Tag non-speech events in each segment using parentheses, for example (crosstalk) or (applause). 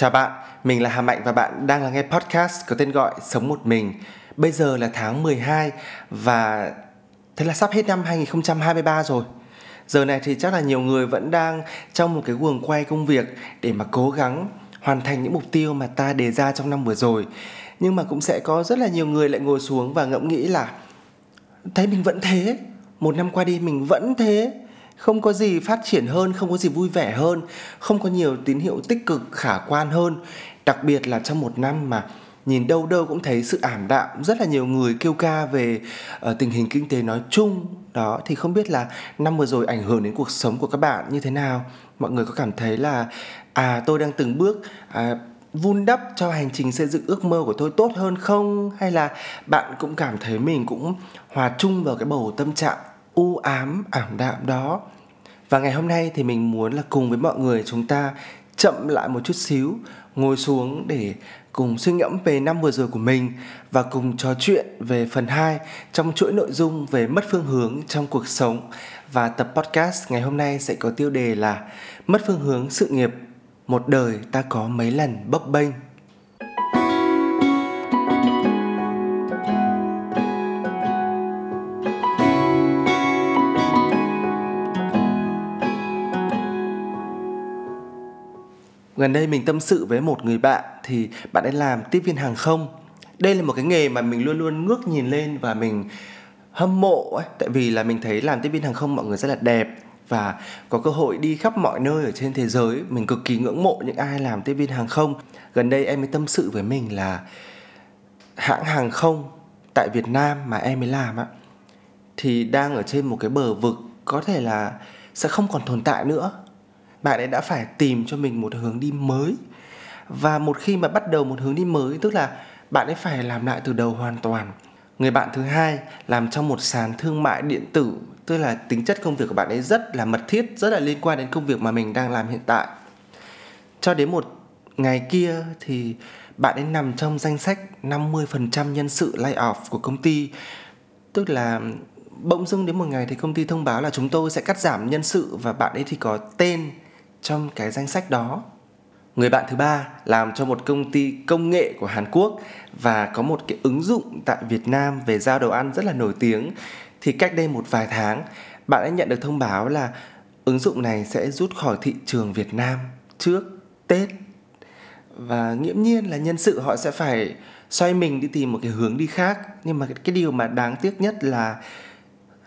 Chào bạn, mình là Hà Mạnh và bạn đang lắng nghe podcast có tên gọi Sống Một Mình. Bây giờ là tháng 12 và thế là sắp hết năm 2023 rồi. Giờ này thì chắc là nhiều người vẫn đang trong một cái guồng quay công việc để mà cố gắng hoàn thành những mục tiêu mà ta đề ra trong năm vừa rồi. Nhưng mà cũng sẽ có rất là nhiều người lại ngồi xuống và ngẫm nghĩ là thấy mình vẫn thế, một năm qua đi mình vẫn thế không có gì phát triển hơn không có gì vui vẻ hơn không có nhiều tín hiệu tích cực khả quan hơn. Đặc biệt là trong một năm mà nhìn đâu đâu cũng thấy sự ảm đạm rất là nhiều người kêu ca về uh, tình hình kinh tế nói chung. Đó thì không biết là năm vừa rồi ảnh hưởng đến cuộc sống của các bạn như thế nào? Mọi người có cảm thấy là à tôi đang từng bước à, vun đắp cho hành trình xây dựng ước mơ của tôi tốt hơn không? Hay là bạn cũng cảm thấy mình cũng hòa chung vào cái bầu tâm trạng u ám ảm đạm đó. Và ngày hôm nay thì mình muốn là cùng với mọi người chúng ta chậm lại một chút xíu, ngồi xuống để cùng suy ngẫm về năm vừa rồi của mình và cùng trò chuyện về phần 2 trong chuỗi nội dung về mất phương hướng trong cuộc sống. Và tập podcast ngày hôm nay sẽ có tiêu đề là mất phương hướng sự nghiệp, một đời ta có mấy lần bấp bênh. Gần đây mình tâm sự với một người bạn thì bạn ấy làm tiếp viên hàng không. Đây là một cái nghề mà mình luôn luôn ngước nhìn lên và mình hâm mộ ấy. Tại vì là mình thấy làm tiếp viên hàng không mọi người rất là đẹp và có cơ hội đi khắp mọi nơi ở trên thế giới. Mình cực kỳ ngưỡng mộ những ai làm tiếp viên hàng không. Gần đây em mới tâm sự với mình là hãng hàng không tại Việt Nam mà em mới làm á, thì đang ở trên một cái bờ vực có thể là sẽ không còn tồn tại nữa bạn ấy đã phải tìm cho mình một hướng đi mới. Và một khi mà bắt đầu một hướng đi mới, tức là bạn ấy phải làm lại từ đầu hoàn toàn. Người bạn thứ hai làm trong một sàn thương mại điện tử, tức là tính chất công việc của bạn ấy rất là mật thiết, rất là liên quan đến công việc mà mình đang làm hiện tại. Cho đến một ngày kia thì bạn ấy nằm trong danh sách 50% nhân sự lay off của công ty. Tức là bỗng dưng đến một ngày thì công ty thông báo là chúng tôi sẽ cắt giảm nhân sự và bạn ấy thì có tên trong cái danh sách đó. Người bạn thứ ba làm cho một công ty công nghệ của Hàn Quốc và có một cái ứng dụng tại Việt Nam về giao đồ ăn rất là nổi tiếng. Thì cách đây một vài tháng, bạn đã nhận được thông báo là ứng dụng này sẽ rút khỏi thị trường Việt Nam trước Tết. Và nghiễm nhiên là nhân sự họ sẽ phải xoay mình đi tìm một cái hướng đi khác. Nhưng mà cái điều mà đáng tiếc nhất là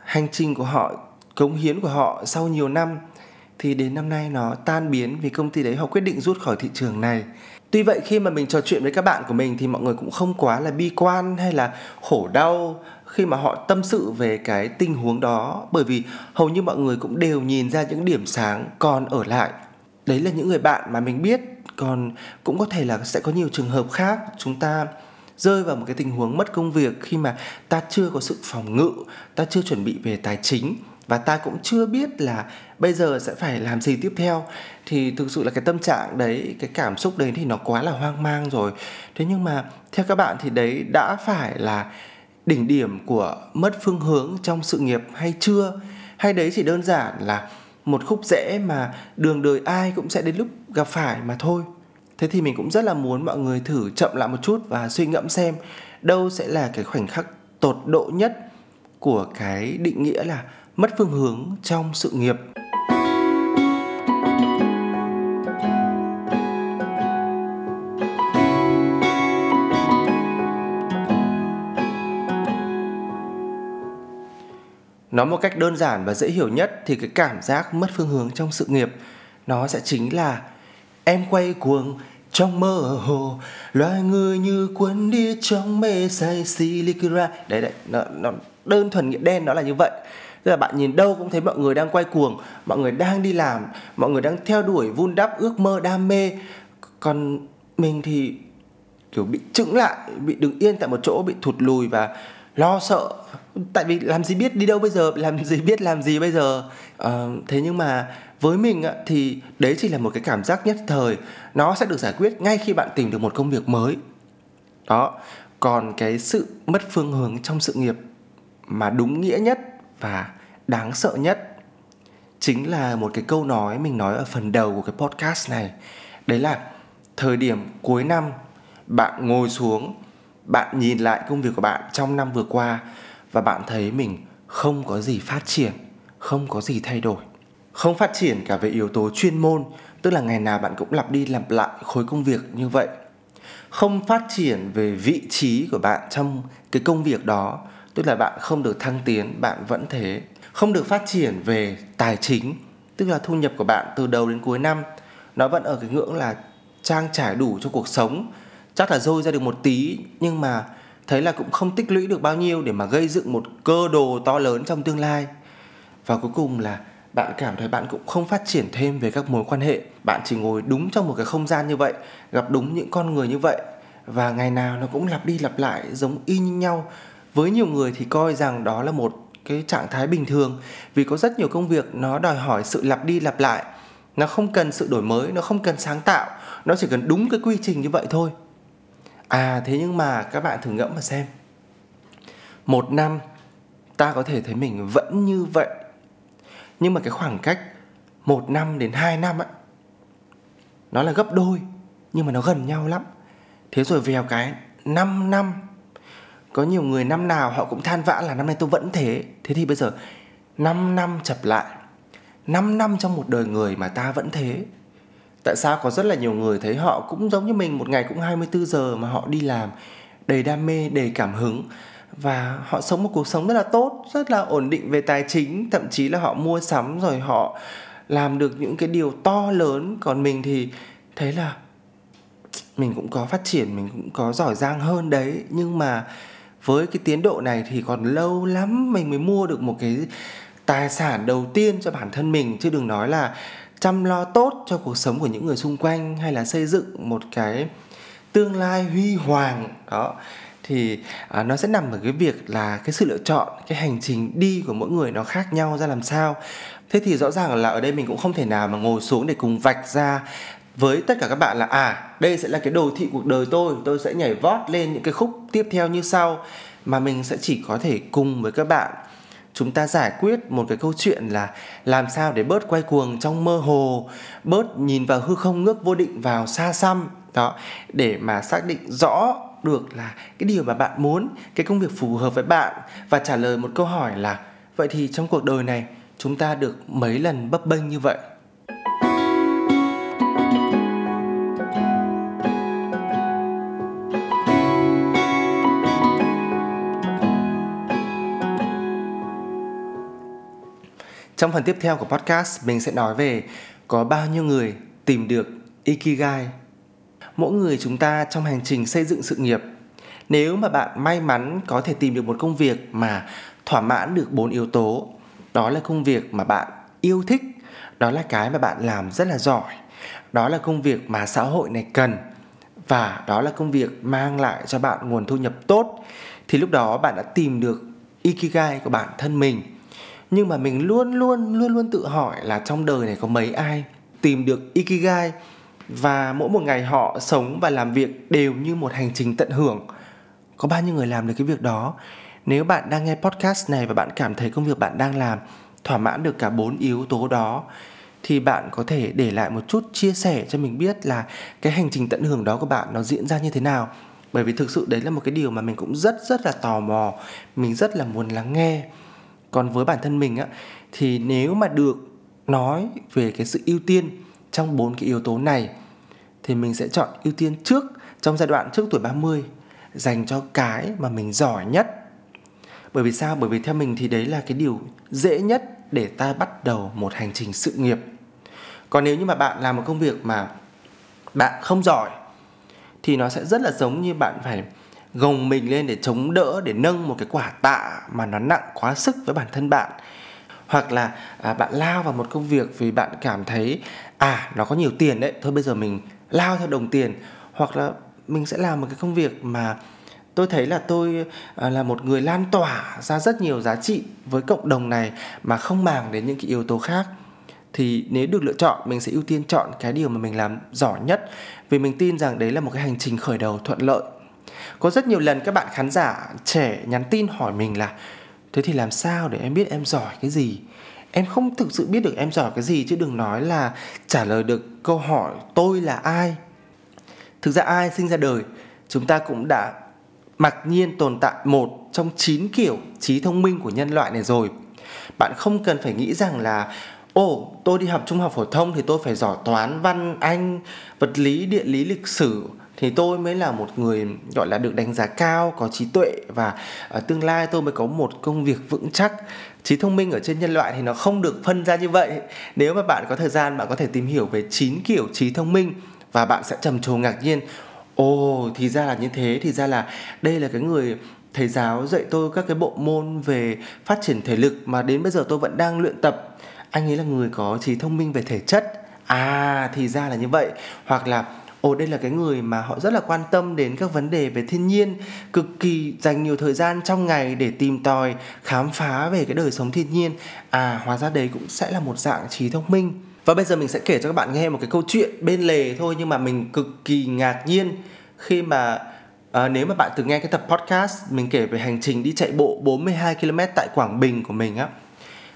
hành trình của họ, cống hiến của họ sau nhiều năm thì đến năm nay nó tan biến vì công ty đấy họ quyết định rút khỏi thị trường này. Tuy vậy, khi mà mình trò chuyện với các bạn của mình thì mọi người cũng không quá là bi quan hay là khổ đau khi mà họ tâm sự về cái tình huống đó, bởi vì hầu như mọi người cũng đều nhìn ra những điểm sáng còn ở lại. Đấy là những người bạn mà mình biết, còn cũng có thể là sẽ có nhiều trường hợp khác. Chúng ta rơi vào một cái tình huống mất công việc khi mà ta chưa có sự phòng ngự, ta chưa chuẩn bị về tài chính và ta cũng chưa biết là bây giờ sẽ phải làm gì tiếp theo. Thì thực sự là cái tâm trạng đấy, cái cảm xúc đấy thì nó quá là hoang mang rồi. Thế nhưng mà theo các bạn thì đấy đã phải là đỉnh điểm của mất phương hướng trong sự nghiệp hay chưa? Hay đấy chỉ đơn giản là một khúc rẽ mà đường đời ai cũng sẽ đến lúc gặp phải mà thôi? Thế thì mình cũng rất là muốn mọi người thử chậm lại một chút và suy ngẫm xem đâu sẽ là cái khoảnh khắc tột độ nhất của cái định nghĩa là mất phương hướng trong sự nghiệp. Nói một cách đơn giản và dễ hiểu nhất thì cái cảm giác mất phương hướng trong sự nghiệp nó sẽ chính là em quay cuồng trong mơ hồ loài người như cuốn đi trong mê say silicura đấy đấy nó, nó đơn thuần nghĩa đen nó là như vậy tức là bạn nhìn đâu cũng thấy mọi người đang quay cuồng mọi người đang đi làm mọi người đang theo đuổi vun đắp ước mơ đam mê. Còn mình thì kiểu bị chững lại bị đứng yên tại một chỗ bị thụt lùi và lo sợ. Tại vì làm gì biết đi đâu bây giờ làm gì biết làm gì bây giờ. À, thế nhưng mà với mình thì đấy chỉ là một cái cảm giác nhất thời. Nó sẽ được giải quyết ngay khi bạn tìm được một công việc mới. Đó còn cái sự mất phương hướng trong sự nghiệp mà đúng nghĩa nhất và đáng sợ nhất chính là một cái câu nói mình nói ở phần đầu của cái podcast này. Đấy là thời điểm cuối năm, bạn ngồi xuống, bạn nhìn lại công việc của bạn trong năm vừa qua và bạn thấy mình không có gì phát triển, không có gì thay đổi. Không phát triển cả về yếu tố chuyên môn, tức là ngày nào bạn cũng lặp đi lặp lại khối công việc như vậy. Không phát triển về vị trí của bạn trong cái công việc đó tức là bạn không được thăng tiến, bạn vẫn thế. Không được phát triển về tài chính, tức là thu nhập của bạn từ đầu đến cuối năm, nó vẫn ở cái ngưỡng là trang trải đủ cho cuộc sống. Chắc là dôi ra được một tí, nhưng mà thấy là cũng không tích lũy được bao nhiêu để mà gây dựng một cơ đồ to lớn trong tương lai. Và cuối cùng là bạn cảm thấy bạn cũng không phát triển thêm về các mối quan hệ. Bạn chỉ ngồi đúng trong một cái không gian như vậy, gặp đúng những con người như vậy. Và ngày nào nó cũng lặp đi lặp lại giống y như nhau với nhiều người thì coi rằng đó là một cái trạng thái bình thường, vì có rất nhiều công việc nó đòi hỏi sự lặp đi lặp lại. Nó không cần sự đổi mới, nó không cần sáng tạo, nó chỉ cần đúng cái quy trình như vậy thôi. À thế nhưng mà các bạn thử ngẫm mà xem. Một năm, ta có thể thấy mình vẫn như vậy. Nhưng mà cái khoảng cách một năm đến hai năm ấy nó là gấp đôi, nhưng mà nó gần nhau lắm. Thế rồi vèo cái 5 năm có nhiều người năm nào họ cũng than vãn là năm nay tôi vẫn thế. Thế thì bây giờ 5 năm chập lại 5 năm trong một đời người mà ta vẫn thế. Tại sao có rất là nhiều người thấy họ cũng giống như mình Một ngày cũng 24 giờ mà họ đi làm Đầy đam mê, đầy cảm hứng. Và họ sống một cuộc sống rất là tốt Rất là ổn định về tài chính. Thậm chí là họ mua sắm rồi họ làm được những cái điều to lớn. Còn mình thì thấy là mình cũng có phát triển mình cũng có giỏi giang hơn đấy. Nhưng mà với cái tiến độ này thì còn lâu lắm mình mới mua được một cái tài sản đầu tiên cho bản thân mình. Chứ đừng nói là chăm lo tốt cho cuộc sống của những người xung quanh hay là xây dựng một cái tương lai huy hoàng. Đó. Thì à, nó sẽ nằm ở cái việc là cái sự lựa chọn cái hành trình đi của mỗi người nó khác nhau ra làm sao. Thế thì rõ ràng là ở đây mình cũng không thể nào mà ngồi xuống để cùng vạch ra với tất cả các bạn là à đây sẽ là cái đồ thị cuộc đời tôi tôi sẽ nhảy vót lên những cái khúc tiếp theo như sau. Mà mình sẽ chỉ có thể cùng với các bạn chúng ta giải quyết một cái câu chuyện là làm sao để bớt quay cuồng trong mơ hồ, bớt nhìn vào hư không ngước vô định vào xa xăm. Đó, để mà xác định rõ được là cái điều mà bạn muốn, cái công việc phù hợp với bạn. Và trả lời một câu hỏi là, vậy thì trong cuộc đời này, chúng ta được mấy lần bấp bênh như vậy? Trong phần tiếp theo của podcast, mình sẽ nói về có bao nhiêu người tìm được Ikigai. Mỗi người chúng ta trong hành trình xây dựng sự nghiệp, nếu mà bạn may mắn có thể tìm được một công việc mà thỏa mãn được bốn yếu tố, đó là công việc mà bạn yêu thích, đó là cái mà bạn làm rất là giỏi, đó là công việc mà xã hội này cần, và đó là công việc mang lại cho bạn nguồn thu nhập tốt, thì lúc đó bạn đã tìm được ikigai của bản thân mình nhưng mà mình luôn luôn luôn luôn tự hỏi là trong đời này có mấy ai tìm được ikigai và mỗi một ngày họ sống và làm việc đều như một hành trình tận hưởng. Có bao nhiêu người làm được cái việc đó? Nếu bạn đang nghe podcast này và bạn cảm thấy công việc bạn đang làm thỏa mãn được cả bốn yếu tố đó, thì bạn có thể để lại một chút chia sẻ cho mình biết là cái hành trình tận hưởng đó của bạn nó diễn ra như thế nào. Bởi vì thực sự đấy là một cái điều mà mình cũng rất rất là tò mò, mình rất là muốn lắng nghe còn với bản thân mình á, thì nếu mà được nói về cái sự ưu tiên trong bốn cái yếu tố này, thì mình sẽ chọn ưu tiên trước, trong giai đoạn trước tuổi 30 dành cho cái mà mình giỏi nhất. Bởi vì sao? Bởi vì theo mình thì đấy là cái điều dễ nhất để ta bắt đầu một hành trình sự nghiệp. Còn nếu như mà bạn làm một công việc mà bạn không giỏi, thì nó sẽ rất là giống như bạn phải gồng mình lên để chống đỡ để nâng một cái quả tạ mà nó nặng quá sức với bản thân bạn. Hoặc là à, bạn lao vào một công việc vì bạn cảm thấy à nó có nhiều tiền đấy thôi bây giờ mình lao theo đồng tiền. Hoặc là mình sẽ làm một cái công việc mà tôi thấy là tôi à, là một người lan tỏa ra rất nhiều giá trị với cộng đồng này mà không màng đến những cái yếu tố khác. Thì nếu được lựa chọn mình sẽ ưu tiên chọn cái điều mà mình làm giỏi nhất. Vì mình tin rằng đấy là một cái hành trình khởi đầu thuận lợi có rất nhiều lần các bạn khán giả trẻ nhắn tin hỏi mình là, thế thì làm sao để em biết em giỏi cái gì? Em không thực sự biết được em giỏi cái gì, chứ đừng nói là trả lời được câu hỏi, tôi là ai? Thực ra ai sinh ra đời, chúng ta cũng đã mặc nhiên tồn tại một trong 9 kiểu trí thông minh của nhân loại này rồi. Bạn không cần phải nghĩ rằng là, ồ, tôi đi học trung học phổ thông thì tôi phải giỏi toán, văn, anh, vật lý, địa lý, lịch sử thì tôi mới là một người, gọi là, được đánh giá cao, có trí tuệ và ở tương lai tôi mới có một công việc vững chắc. Trí thông minh ở trên nhân loại thì nó không được phân ra như vậy. Nếu mà bạn có thời gian, bạn có thể tìm hiểu về 9 kiểu trí thông minh và bạn sẽ trầm trồ ngạc nhiên. Ồ, thì ra là như thế, thì ra là đây là cái người thầy giáo dạy tôi các cái bộ môn về phát triển thể lực mà đến bây giờ tôi vẫn đang luyện tập. Anh ấy là người có trí thông minh về thể chất. À thì ra là như vậy. Hoặc là ồ đây là cái người mà họ rất là quan tâm đến các vấn đề về thiên nhiên cực kỳ dành nhiều thời gian trong ngày để tìm tòi khám phá về cái đời sống thiên nhiên. À hóa ra đấy cũng sẽ là một dạng trí thông minh. Và bây giờ mình sẽ kể cho các bạn nghe một cái câu chuyện bên lề thôi nhưng mà mình cực kỳ ngạc nhiên khi mà À, nếu mà bạn từng nghe cái tập podcast mình kể về hành trình đi chạy bộ 42 km tại Quảng Bình của mình á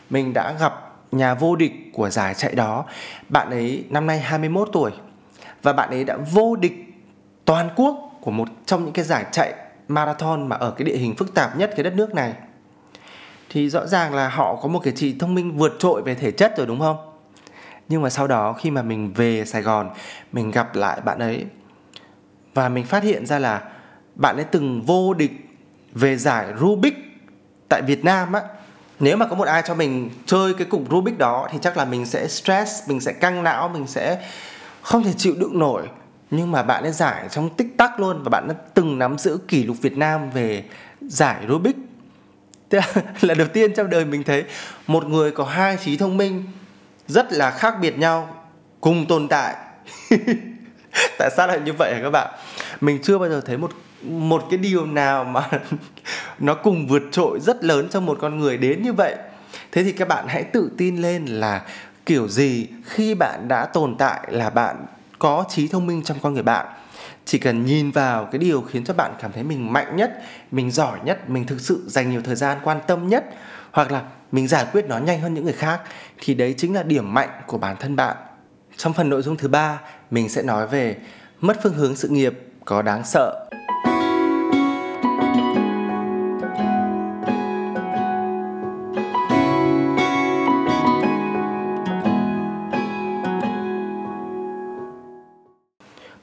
mình đã gặp nhà vô địch của giải chạy đó. Bạn ấy năm nay 21 tuổi và bạn ấy đã vô địch toàn quốc của một trong những cái giải chạy marathon mà ở cái địa hình phức tạp nhất cái đất nước này. Thì rõ ràng là họ có một cái trí thông minh vượt trội về thể chất rồi đúng không? Nhưng mà sau đó khi mà mình về Sài Gòn mình gặp lại bạn ấy và mình phát hiện ra là bạn ấy từng vô địch về giải Rubik tại Việt Nam á. Nếu mà có một ai cho mình chơi cái cục Rubik đó thì chắc là mình sẽ stress, mình sẽ căng não, mình sẽ không thể chịu đựng nổi. Nhưng mà bạn ấy giải trong tích tắc luôn và bạn đã từng nắm giữ kỷ lục Việt Nam về giải Rubik. (laughs) Thế là, là đầu tiên trong đời mình thấy một người có hai trí thông minh rất là khác biệt nhau cùng tồn tại. (laughs) Tại sao lại như vậy hả các bạn? Mình chưa bao giờ thấy một một cái điều nào mà (laughs) nó cùng vượt trội rất lớn trong một con người đến như vậy thế thì các bạn hãy tự tin lên là kiểu gì khi bạn đã tồn tại là bạn có trí thông minh trong con người bạn. Chỉ cần nhìn vào cái điều khiến cho bạn cảm thấy mình mạnh nhất, mình giỏi nhất, mình thực sự dành nhiều thời gian quan tâm nhất, hoặc là mình giải quyết nó nhanh hơn những người khác, thì đấy chính là điểm mạnh của bản thân bạn. Trong phần nội dung thứ ba, mình sẽ nói về mất phương hướng sự nghiệp có đáng sợ.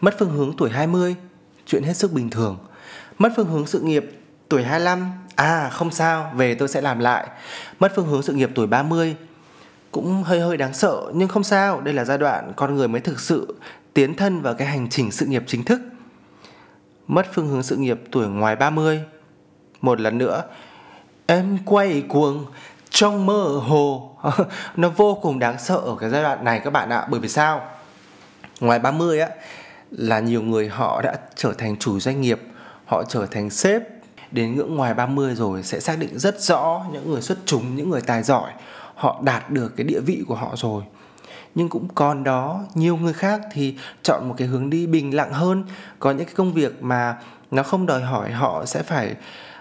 Mất phương hướng tuổi 20, chuyện hết sức bình thường. Mất phương hướng sự nghiệp tuổi 25, à không sao, về tôi sẽ làm lại. Mất phương hướng sự nghiệp tuổi 30, cũng hơi hơi đáng sợ nhưng không sao, đây là giai đoạn con người mới thực sự tiến thân vào cái hành trình sự nghiệp chính thức. Mất phương hướng sự nghiệp tuổi ngoài 30. Một lần nữa, em quay cuồng trong mơ hồ. (laughs) Nó vô cùng đáng sợ ở cái giai đoạn này các bạn ạ, bởi vì sao? Ngoài 30 á là nhiều người họ đã trở thành chủ doanh nghiệp, họ trở thành sếp. Đến ngưỡng ngoài 30 rồi sẽ xác định rất rõ những người xuất chúng, những người tài giỏi, họ đạt được cái địa vị của họ rồi. Nhưng cũng còn đó nhiều người khác thì chọn một cái hướng đi bình lặng hơn, có những cái công việc mà nó không đòi hỏi họ sẽ phải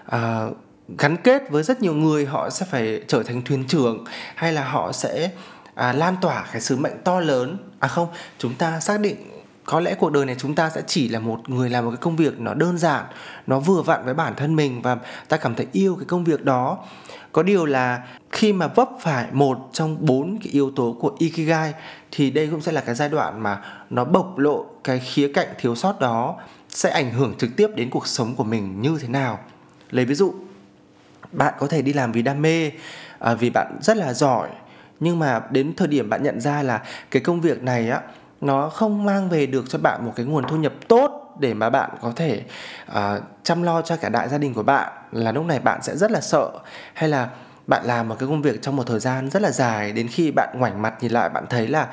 uh, gắn kết với rất nhiều người, họ sẽ phải trở thành thuyền trưởng hay là họ sẽ à, lan tỏa cái sứ mệnh to lớn. À không chúng ta xác định có lẽ cuộc đời này chúng ta sẽ chỉ là một người làm một cái công việc nó đơn giản, nó vừa vặn với bản thân mình và ta cảm thấy yêu cái công việc đó. Có điều là khi mà vấp phải một trong bốn cái yếu tố của ikigai thì đây cũng sẽ là cái giai đoạn mà nó bộc lộ cái khía cạnh thiếu sót đó, sẽ ảnh hưởng trực tiếp đến cuộc sống của mình như thế nào. Lấy ví dụ, bạn có thể đi làm vì đam mê à, vì bạn rất là giỏi, nhưng mà đến thời điểm bạn nhận ra là cái công việc này á nó không mang về được cho bạn một cái nguồn thu nhập tốt để mà bạn có thể uh, chăm lo cho cả đại gia đình của bạn là lúc này bạn sẽ rất là sợ. Hay là bạn làm một cái công việc trong một thời gian rất là dài đến khi bạn ngoảnh mặt nhìn lại bạn thấy là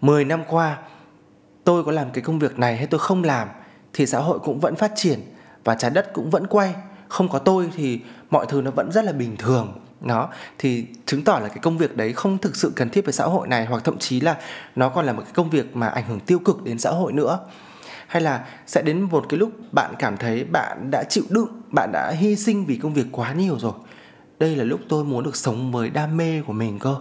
10 năm qua tôi có làm cái công việc này hay tôi không làm thì xã hội cũng vẫn phát triển và trái đất cũng vẫn quay. Không có tôi thì mọi thứ nó vẫn rất là bình thường nó thì chứng tỏ là cái công việc đấy không thực sự cần thiết với xã hội này, hoặc thậm chí là nó còn là một cái công việc mà ảnh hưởng tiêu cực đến xã hội nữa. Hay là sẽ đến một cái lúc bạn cảm thấy bạn đã chịu đựng, bạn đã hy sinh vì công việc quá nhiều rồi. Đây là lúc tôi muốn được sống với đam mê của mình cơ.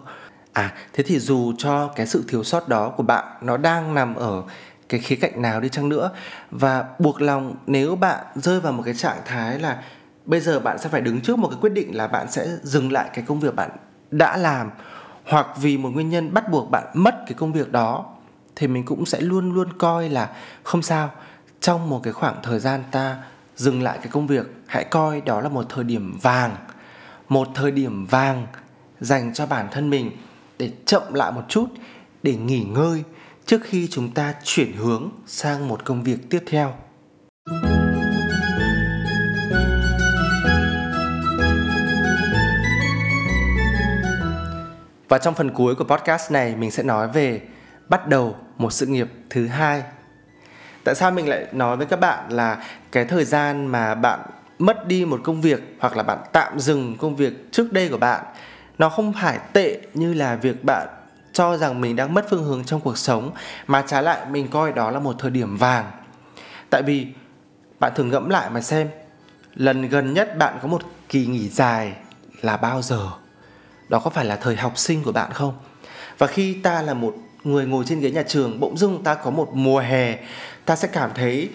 À thế thì dù cho cái sự thiếu sót đó của bạn nó đang nằm ở cái khía cạnh nào đi chăng nữa, và buộc lòng nếu bạn rơi vào một cái trạng thái là bây giờ bạn sẽ phải đứng trước một cái quyết định là bạn sẽ dừng lại cái công việc bạn đã làm, hoặc vì một nguyên nhân bắt buộc bạn mất cái công việc đó, thì mình cũng sẽ luôn luôn coi là không sao. Trong một cái khoảng thời gian ta dừng lại cái công việc, hãy coi đó là một thời điểm vàng. Một thời điểm vàng dành cho bản thân mình để chậm lại một chút, để nghỉ ngơi trước khi chúng ta chuyển hướng sang một công việc tiếp theo. Và trong phần cuối của podcast này, mình sẽ nói về bắt đầu một sự nghiệp thứ hai. Tại sao mình lại nói với các bạn là cái thời gian mà bạn mất đi một công việc hoặc là bạn tạm dừng công việc trước đây của bạn, nó không phải tệ như là việc bạn cho rằng mình đang mất phương hướng trong cuộc sống, mà trái lại mình coi đó là một thời điểm vàng. Tại vì bạn thử ngẫm lại mà xem, lần gần nhất bạn có một kỳ nghỉ dài là bao giờ? Đó có phải là thời học sinh của bạn không? Và khi ta là một người ngồi trên ghế nhà trường, bỗng dưng ta có một mùa hè, ta sẽ cảm thấy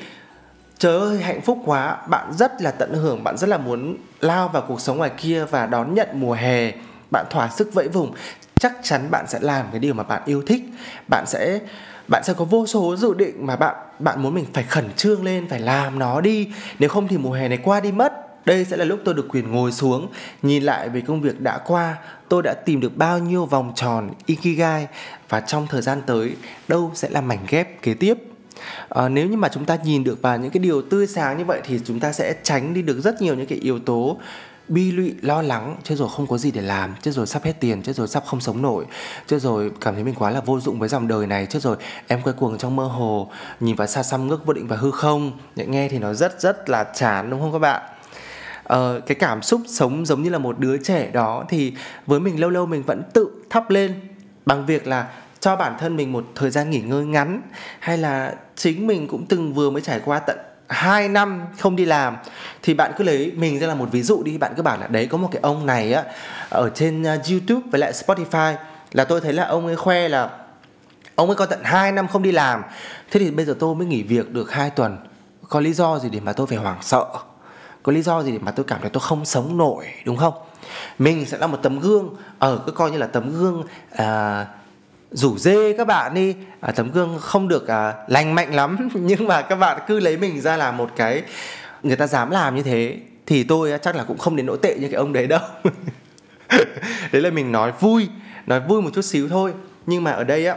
trời ơi hạnh phúc quá. Bạn rất là tận hưởng, bạn rất là muốn lao vào cuộc sống ngoài kia và đón nhận mùa hè. Bạn thỏa sức vẫy vùng. Chắc chắn bạn sẽ làm cái điều mà bạn yêu thích. Bạn sẽ bạn sẽ có vô số dự định mà bạn bạn muốn mình phải khẩn trương lên, phải làm nó đi. Nếu không thì mùa hè này qua đi mất đây sẽ là lúc tôi được quyền ngồi xuống. Nhìn lại về công việc đã qua tôi đã tìm được bao nhiêu vòng tròn ikigai và trong thời gian tới đâu sẽ là mảnh ghép kế tiếp. À, nếu như mà chúng ta nhìn được vào những cái điều tươi sáng như vậy thì chúng ta sẽ tránh đi được rất nhiều những cái yếu tố bi lụy lo lắng. Chứ rồi không có gì để làm chứ rồi sắp hết tiền chứ rồi sắp không sống nổi chứ rồi cảm thấy mình quá là vô dụng với dòng đời này chứ rồi em quay cuồng trong mơ hồ nhìn vào xa xăm ngước vô định và hư không. Nghe thì nó rất rất là chán đúng không các bạn? Uh, cái cảm xúc sống giống như là một đứa trẻ đó thì với mình lâu lâu mình vẫn tự thắp lên bằng việc là cho bản thân mình một thời gian nghỉ ngơi ngắn hay là chính mình cũng từng vừa mới trải qua tận 2 năm không đi làm thì bạn cứ lấy mình ra là một ví dụ đi. Bạn cứ bảo là đấy có một cái ông này á ở trên à, YouTube với lại Spotify là tôi thấy là ông ấy khoe là ông ấy có tận 2 năm không đi làm. Thế thì bây giờ tôi mới nghỉ việc được 2 tuần có lý do gì để mà tôi phải hoảng sợ? Có lý do gì để mà tôi cảm thấy tôi không sống nổi đúng không? Mình sẽ là một tấm gương ở cứ coi như là tấm gương à, rủ dê các bạn đi. À, tấm gương không được à, lành mạnh lắm (laughs) nhưng mà các bạn cứ lấy mình ra là một cái người ta dám làm như thế thì tôi chắc là cũng không đến nỗi tệ như cái ông đấy đâu. (laughs) Đấy là mình nói vui nói vui một chút xíu thôi. Nhưng mà ở đây á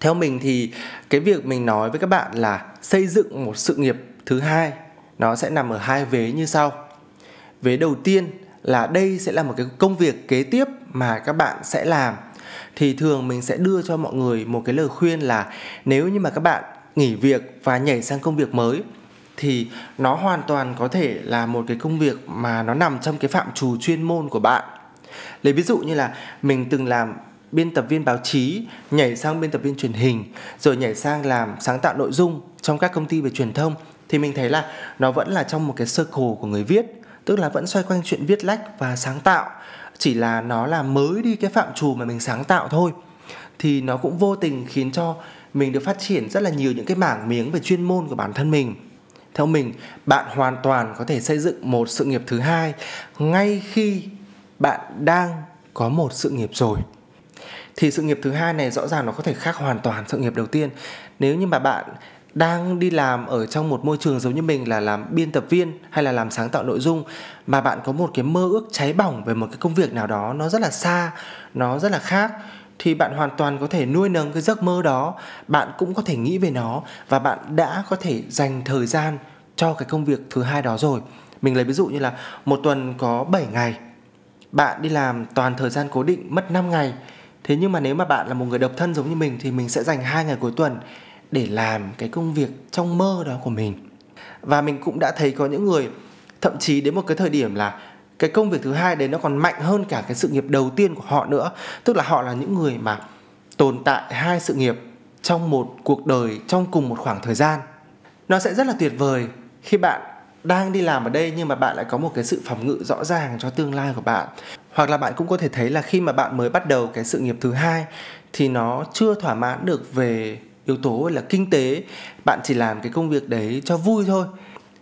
theo mình thì cái việc mình nói với các bạn là xây dựng một sự nghiệp thứ hai nó sẽ nằm ở hai vế như sau. Vế đầu tiên là đây sẽ là một cái công việc kế tiếp mà các bạn sẽ làm. Thì thường mình sẽ đưa cho mọi người một cái lời khuyên là nếu như mà các bạn nghỉ việc và nhảy sang công việc mới, thì nó hoàn toàn có thể là một cái công việc mà nó nằm trong cái phạm trù chuyên môn của bạn. Lấy ví dụ như là mình từng làm biên tập viên báo chí, nhảy sang biên tập viên truyền hình, rồi nhảy sang làm sáng tạo nội dung trong các công ty về truyền thông thì mình thấy là nó vẫn là trong một cái circle của người viết, tức là vẫn xoay quanh chuyện viết lách và sáng tạo. Chỉ là nó là mới đi cái phạm trù mà mình sáng tạo thôi. Thì nó cũng vô tình khiến cho mình được phát triển rất là nhiều những cái mảng miếng về chuyên môn của bản thân mình. Theo mình, bạn hoàn toàn có thể xây dựng một sự nghiệp thứ hai ngay khi bạn đang có một sự nghiệp rồi. Thì sự nghiệp thứ hai này rõ ràng nó có thể khác hoàn toàn sự nghiệp đầu tiên. Nếu như mà bạn đang đi làm ở trong một môi trường giống như mình là làm biên tập viên hay là làm sáng tạo nội dung, mà bạn có một cái mơ ước cháy bỏng về một cái công việc nào đó nó rất là xa, nó rất là khác, thì bạn hoàn toàn có thể nuôi nấng cái giấc mơ đó. Bạn cũng có thể nghĩ về nó và bạn đã có thể dành thời gian cho cái công việc thứ hai đó rồi. Mình lấy ví dụ như là một tuần có 7 ngày, bạn đi làm toàn thời gian cố định mất 5 ngày. Thế nhưng mà nếu mà bạn là một người độc thân giống như mình thì mình sẽ dành hai ngày cuối tuần để làm cái công việc trong mơ đó của mình. Và mình cũng đã thấy có những người, thậm chí đến một cái thời điểm là cái công việc thứ hai đấy nó còn mạnh hơn cả cái sự nghiệp đầu tiên của họ nữa. Tức là họ là những người mà tồn tại hai sự nghiệp trong một cuộc đời, trong cùng một khoảng thời gian. Nó sẽ rất là tuyệt vời khi bạn đang đi làm ở đây nhưng mà bạn lại có một cái sự phòng ngự rõ ràng cho tương lai của bạn. Hoặc là bạn cũng có thể thấy là khi mà bạn mới bắt đầu cái sự nghiệp thứ hai thì nó chưa thỏa mãn được về yếu tố là kinh tế, bạn chỉ làm cái công việc đấy cho vui thôi.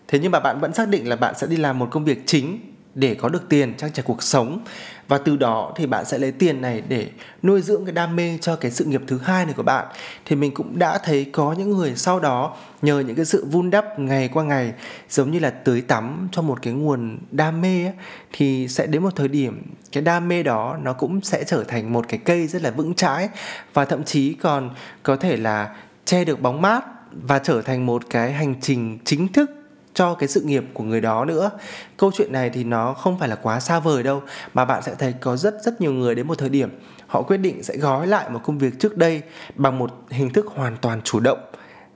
Thế nhưng mà bạn vẫn xác định là bạn sẽ đi làm một công việc chính để có được tiền trang trải cuộc sống và từ đó thì bạn sẽ lấy tiền này để nuôi dưỡng cái đam mê cho cái sự nghiệp thứ hai này của bạn. Thì mình cũng đã thấy có những người sau đó nhờ những cái sự vun đắp ngày qua ngày giống như là tưới tắm cho một cái nguồn đam mê ấy, thì sẽ đến một thời điểm cái đam mê đó nó cũng sẽ trở thành một cái cây rất là vững chãi. Và thậm chí còn có thể là che được bóng mát và trở thành một cái hành trình chính thức cho cái sự nghiệp của người đó nữa. Câu chuyện này thì nó không phải là quá xa vời đâu, mà bạn sẽ thấy có rất rất nhiều người đến một thời điểm, họ quyết định sẽ gói lại một công việc trước đây bằng một hình thức hoàn toàn chủ động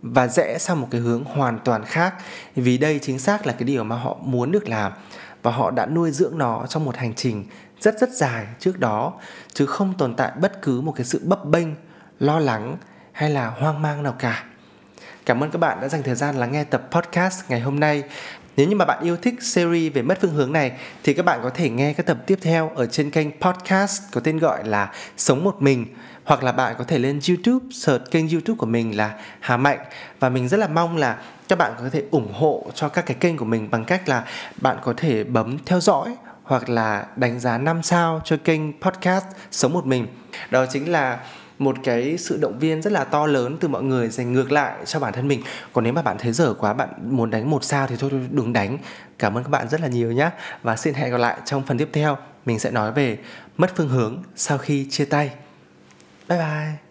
và rẽ sang một cái hướng hoàn toàn khác. Vì đây chính xác là cái điều mà họ muốn được làm và họ đã nuôi dưỡng nó trong một hành trình rất rất dài trước đó, chứ không tồn tại bất cứ một cái sự bấp bênh, lo lắng hay là hoang mang nào cả. Cảm ơn các bạn đã dành thời gian lắng nghe tập podcast ngày hôm nay. Nếu như mà bạn yêu thích series về mất phương hướng này, thì các bạn có thể nghe các tập tiếp theo ở trên kênh podcast có tên gọi là Sống một mình, hoặc là bạn có thể lên YouTube, search kênh YouTube của mình là Hà Mạnh và mình rất là mong là các bạn có thể ủng hộ cho các cái kênh của mình bằng cách là bạn có thể bấm theo dõi hoặc là đánh giá 5 sao cho kênh podcast Sống một mình. Đó chính là một cái sự động viên rất là to lớn từ mọi người dành ngược lại cho bản thân mình. Còn nếu mà bạn thấy dở quá, bạn muốn đánh một sao thì thôi đừng đánh. Cảm ơn các bạn rất là nhiều nhé và xin hẹn gặp lại trong phần tiếp theo. Mình sẽ nói về mất phương hướng sau khi chia tay. Bye bye.